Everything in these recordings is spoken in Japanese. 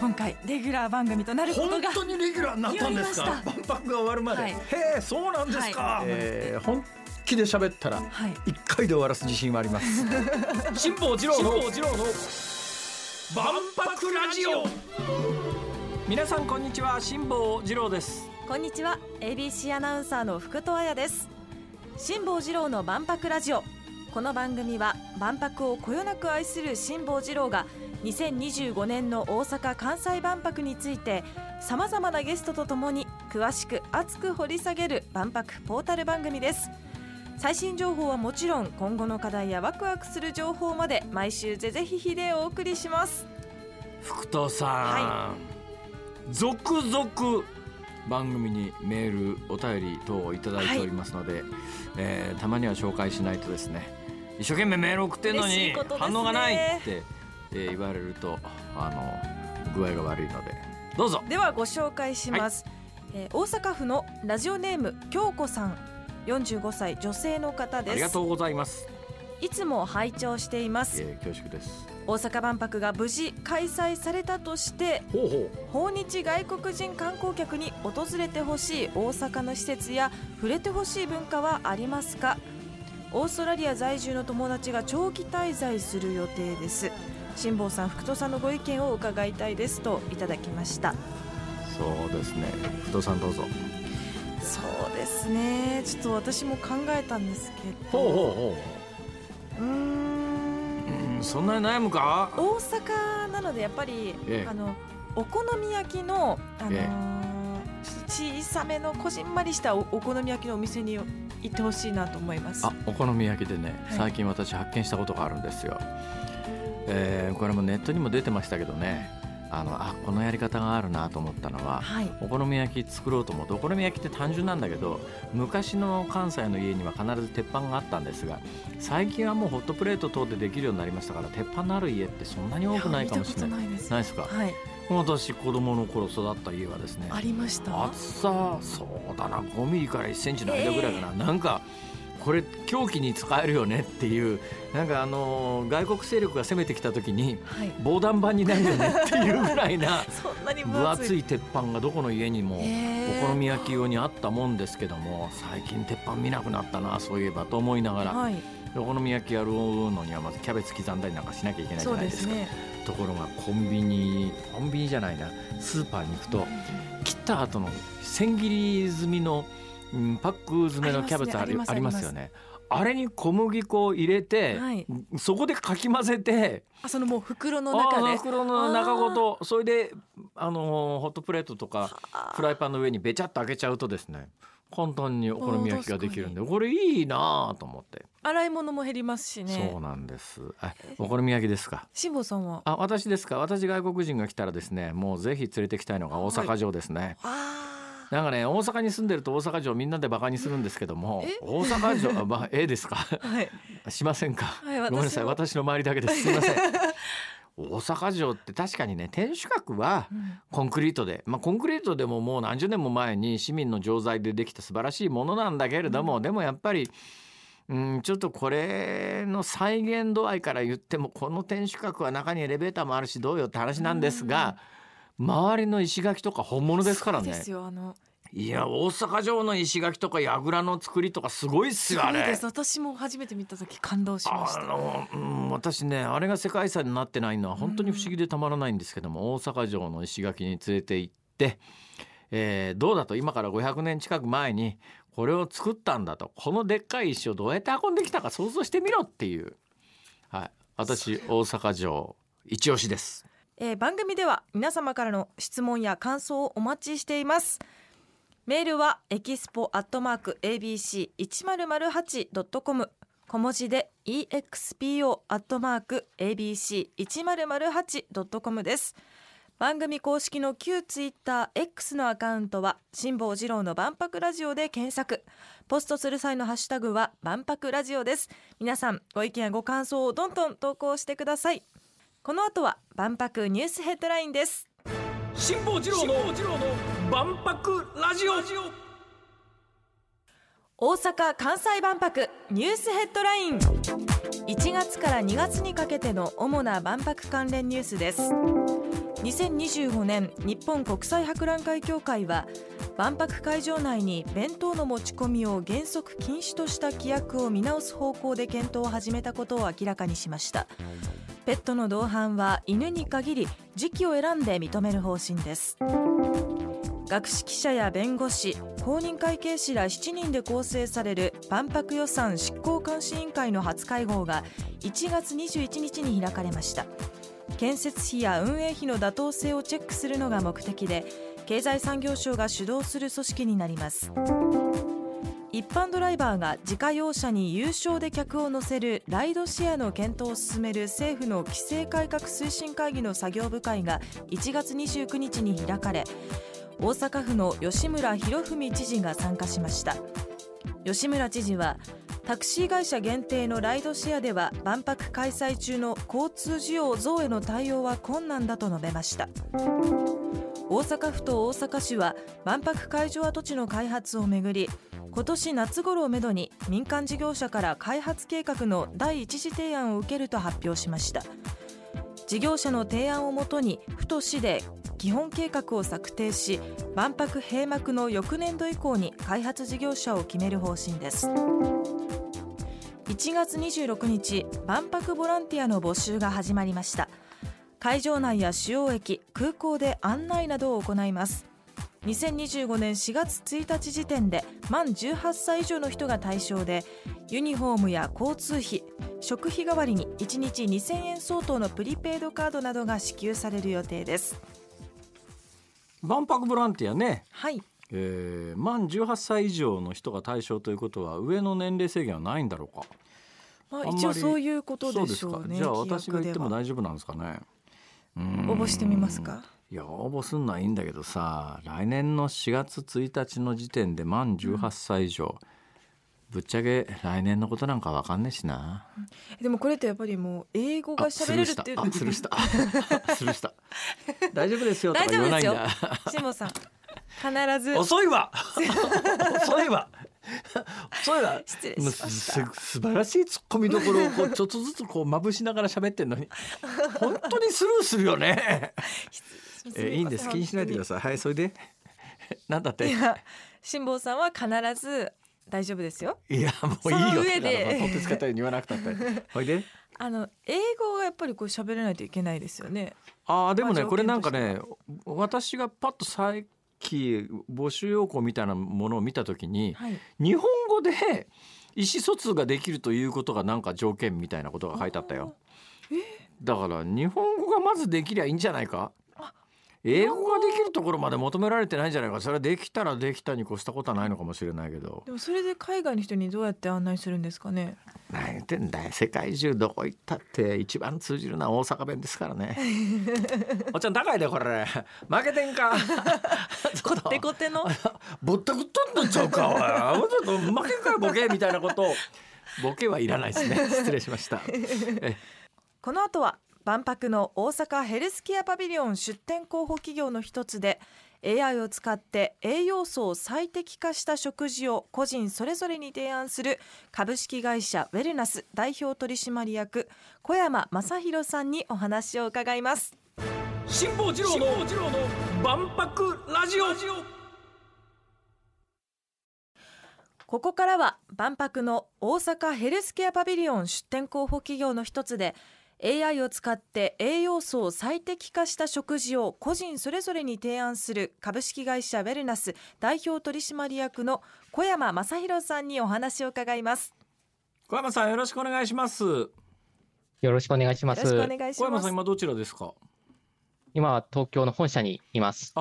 今回レギュラー番組となること本が当にレギュラーになったんですか？万博が終わるまで、はい。へえそうなんですか、えー本気で喋ったらはい。一回で終わらす自信はあります。辛坊治郎の万博ラジオ。皆さんこんにちは。辛坊治郎です。こんにちは。ABC アナウンサーの福戸彩です。辛坊治郎の万博ラジオ。この番組は万博をこよなく愛する辛坊治郎が2025年の大阪・関西万博についてさまざまなゲストとともに詳しく熱く掘り下げる万博ポータル番組です。最新情報はもちろん今後の課題やワクワクする情報まで毎週ぜぜひひでお送りします。福藤さん、は続々番組にメールお便り等をいただいておりますので、えーたまには紹介しないとですね。一生懸命メール送ってんのに反応がないって、えー言われるとあの具合が悪いので。どうぞ。ではご紹介します、えー大阪府のラジオネーム京子さん。45歳女性の方です。ありがとうございます、いつも拝聴しています。えー恐縮です。大阪万博が無事開催されたとして訪日外国人観光客に訪れてほしい大阪の施設や触れてほしい文化はありますか？オーストラリア在住の友達が長期滞在する予定です辛坊さん福戸さんのご意見を伺いたいですといただきました。そうですね。不動産どうぞ。そうですね。ちょっと私も考えたんですけど。ほうほうほうーん。ううんそんなに悩むか？大阪なのでやっぱり、ええ。あのお好み焼きの、あのーえ小さめのこじんまりしたおお好み焼きのお店に行ってほしいなと思います。あお好み焼きでねはい。最近私発見したことがあるんですよ、えーこれもネットにも出てましたけどね。あのあこのやり方があるなと思ったのははい。お好み焼き作ろうと思う。とお好み焼きって単純なんだけど昔の関西の家には必ず鉄板があったんですが最近はもうホットプレート等でできるようになりましたから鉄板のある家ってそんなに多くないかもしれない。ないです。ないですか？はい。私子供の頃育った家はですねありました。厚さそうだな5ミリから1センチの間ぐらいかな、なんかこれ凶器に使えるよねっていうなんかあのー外国勢力が攻めてきた時にはい。防弾板になるよねっていうぐらいな 分分厚い鉄板がどこの家にもお好み焼き用にあったもんですけども最近鉄板見なくなったなそういえばと思いながら、はい。お好み焼きやるのにはまずキャベツ刻んだりなんかしなきゃいけないじゃないですか。ところがコンビニコンビニじゃないなスーパーに行くと切った後の千切り済みの、うん、パック詰めのキャベツありありますよね。あれに小麦粉を入れて、はい。そこでかき混ぜてあそのもう袋のあ中で？ー袋の中ごと。それであのーホットプレートとかフライパンの上にべちゃっと開けちゃうとですね簡単にお好み焼きができるんでこれいいなと思って、洗い物も減りますしね。そうなんです。あお好み焼きですか？辛坊さんは？あ私ですか。私外国人が来たらですねもうぜひ連れてきたいのが大阪城ですね、あ なんかね大阪に住んでると大阪城みんなでバカにするんですけどもえ？大阪城あまあええですか？ーはい。しませんか、はいごめんなさい。私の周りだけです。すいません。大阪城って確かにね天守閣はうん。コンクリートで、まあ、コンクリートでももう何十年も前に市民の錠剤でできた素晴らしいものなんだけれども、でもやっぱりうんちょっとこれの再現度合いから言ってもこの天守閣は中にエレベーターもあるしどうよって話なんですが、周りの石垣とか本物ですからね。そうですよあの。いや大阪城の石垣とか櫓の作りとかすごいっすよあれ。すごいです私も初めて見た時感動しました。あの、うん、私ねあれが世界遺産になってないのは本当に不思議でたまらないんですけども、大阪城の石垣に連れて行って、えーどうだと今から500年近く前にこれを作ったんだとこのでっかい石をどうやって運んできたか想像してみろっていう、はい、私大阪城一押しです。えー番組では皆様からの質問や感想をお待ちしています。メールはエキスポアットマーク ABC1008.com 小文字で EXPO アットマーク ABC1008.com です。番組公式の旧ツイッター X のアカウントは辛坊治郎の万博ラジオで検索。ポストする際のハッシュタグは万博ラジオです。皆さんご意見やご感想をどんどん投稿してください。この後は万博ニュースヘッドラインです。辛坊治郎の万博ラジオ。大阪・関西万博ニュースヘッドライン。1月から2月にかけての主な万博関連ニュースです。2025年日本国際博覧会協会は万博会場内に弁当の持ち込みを原則禁止とした規約を見直す方向で検討を始めたことを明らかにしました。ペットの同伴は犬に限り時期を選んで認める方針です。学識者や弁護士公認会計士ら7人で構成される万博予算執行監視委員会の初会合が1月21日に開かれました。建設費や運営費の妥当性をチェックするのが目的で経済産業省が主導する組織になります。一般ドライバーが自家用車に有償で客を乗せるライドシェアの検討を進める政府の規制改革推進会議の作業部会が1月29日に開かれ大阪府の吉村博文知事が参加しました。吉村知事はタクシー会社限定のライドシェアでは万博開催中の交通需要増への対応は困難だと述べました。大阪府と大阪市は万博会場跡地の開発をめぐり今年夏頃をめどに民間事業者から開発計画の第一次提案を受けると発表しました。事業者の提案をもとに府と市で基本計画を策定し万博閉幕の翌年度以降に開発事業者を決める方針です。1月26日万博ボランティアの募集が始まりました。会場内や主要駅空港で案内などを行います。2025年4月1日時点で満18歳以上の人が対象でユニフォームや交通費食費代わりに1日2000円相当のプリペイドカードなどが支給される予定です。万博ボランティアね、はい。えー、満18歳以上の人が対象ということは上の年齢制限はないんだろうか。まあ、一応そういうことでしょうねじゃあ私が言っても大丈夫なんですかね応募してみますか？いや応募するのはいいんだけどさ来年の4月1日の時点で満18歳以上、ぶっちゃけ来年のことなんかわかんねえしな。でもこれってやっぱりもう英語があ喋れるっていうあスルーした。スルーした。大丈夫ですよとか大丈夫ですよ。言わないんだ下さん。必ず。遅いわ。遅いわ遅いわ失礼しました。す素晴らしいツッコミどころをこう ちょっとずつこうまぶしながら喋ってんのに。本当にスルーするよね、えーいいんです。気にしないでくだささいはいそれで？なんだって？いや辛坊さんは必ず大丈夫ですよ。いやもういいそのよ上で。取ってつけたように言わなくたってほいで？あの英語がやっぱりこう喋れないといけないですよね。ああでもねまあこれなんかね私がパッとさっき募集要項みたいなものを見た時にはい。日本語で意思疎通ができるということがなんか条件みたいなことが書いてあったよ。だから日本語がまずできりゃいいんじゃないか？あ英語ができるところまで求められてないんじゃないか。それはできたらできたに越したことはないのかもしれないけど。でもそれで海外の人にどうやって案内するんですかね？何言ってんだよ世界中どこ行ったって一番通じるのは大阪弁ですからね。おっちゃん高いでこれ。負けてんか。こってこての？ぼったくっとんのちゃうか。おい。あちょっと負けんかよボケみたいなこと。をボケはいらないですね。失礼しました。え。この後は万博の大阪ヘルスケアパビリオン出展候補企業の一つで AI を使って栄養素を最適化した食事を個人それぞれに提案する株式会社ウェルナス代表取締役小山正弘さんにお話を伺います。辛坊治郎の万博ラジオ。ここからは万博の大阪ヘルスケアパビリオン出展候補企業の一つで AI を使って栄養素を最適化した食事を個人それぞれに提案する株式会社ウェルナス代表取締役の小山正弘さんにお話を伺います小山さんよろしくお願いしますよろしくお願いします。よろしくお願いし小山ますさん今どちらですか？今は東京の本社にいます。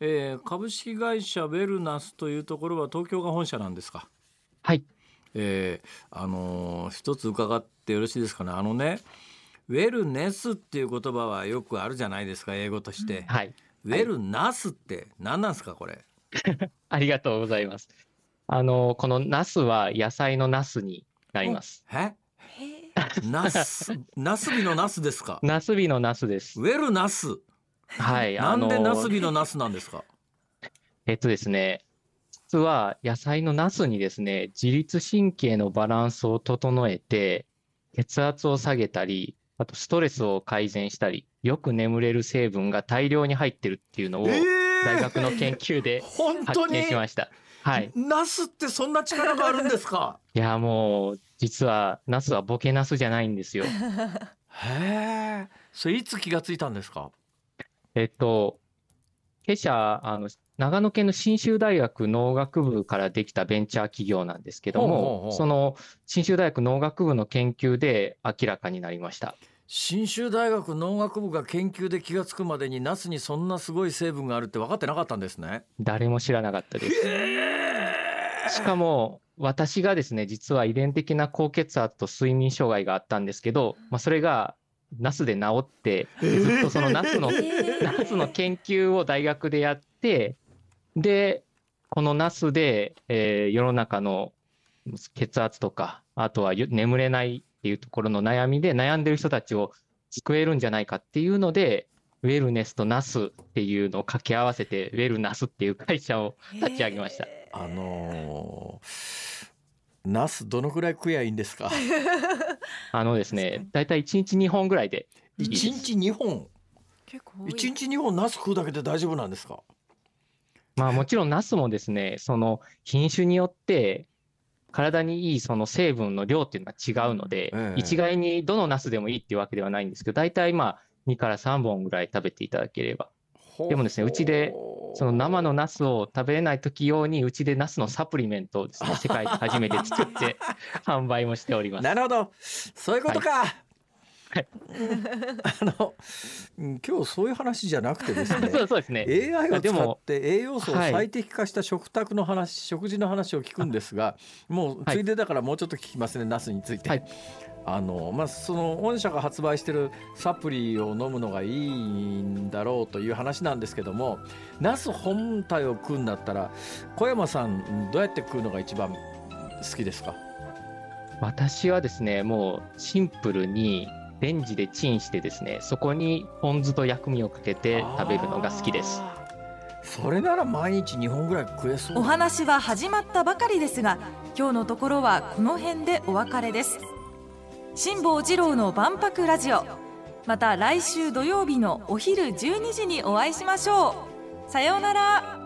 えー、株式会社ウェルナスというところは東京が本社なんですか？はい。えー、あのー一つ伺ってよろしいですかね？あのねウェルネスっていう言葉はよくあるじゃないですか英語として、はい。ウェルナスって何なんですかこれ？ありがとうございます。あの、このナスは野菜のナスになります。え？ナスナスビのナスですか？ナスビのナスですウ。ェルナス？はい。なんでナスビのナスなんですか？えっとですね、実は野菜のナスにですね、自律神経のバランスを整えて、血圧を下げたり、あとストレスを改善したり、よく眠れる成分が大量に入ってるっていうのを、大学の研究で発見しました。はい。ナスってそんな力があるんですか？いや、もう、実は、ナスはボケナスじゃないんですよ。へえ。それいつ気がついたんですか？えっと、弊社、あの、長野県の信州大学農学部からできたベンチャー企業なんですけども、その信州大学農学部の研究で明らかになりました。信州大学農学部が研究で気が付くまでにナスにそんなすごい成分があるって分かってなかったんですね。誰も知らなかったです。しかも私がですね、実は遺伝的な高血圧と睡眠障害があったんですけど、まあ、それがナスで治って、ずっとそのナスの、ナスの研究を大学でやって、で、このナスで、えー、世の中の血圧とか、あとは眠れないっていうところの悩みで悩んでる人たちを救えるんじゃないかっていうので、ウェルネスとナスっていうのを掛け合わせて、ウェルナスっていう会社を立ち上げました。あのー、ナスどのくらい食えばいいんですか？あのですね、だいたい1日2本ぐらいでいい1日2本？結構1日2本ナス食うだけで大丈夫なんですか？まあもちろんナスもですね、その品種によって体にいいその成分の量っていうのは違うので、ええ、一概にどのナスでもいいっていうわけではないんですけど、大体まあ2から3本ぐらい食べていただければ。でもですね、うちでその生のナスを食べれない時用に、うちでナスのサプリメントをですね、世界で初めて作って 販売もしております。なるほど。そういうことか。はい あの今日そういう話じゃなくてですね そうですね。AI を使って栄養素を最適化した食卓の話、食事の話を聞くんですがもうついでだからもうちょっと聞きますね、ナスについて。はい。あのまあ、その御社が発売してるサプリを飲むのがいいんだろうという話なんですけどもナス本体を食うんだったら小山さんどうやって食うのが一番好きですか？私はですねもうシンプルにレンジでチンしてですねそこにポン酢と薬味をかけて食べるのが好きです。それなら毎日2本ぐらい食えそう。お話は始まったばかりですが今日のところはこの辺でお別れです。辛坊治郎の万博ラジオ。また来週土曜日のお昼12時にお会いしましょう。さようなら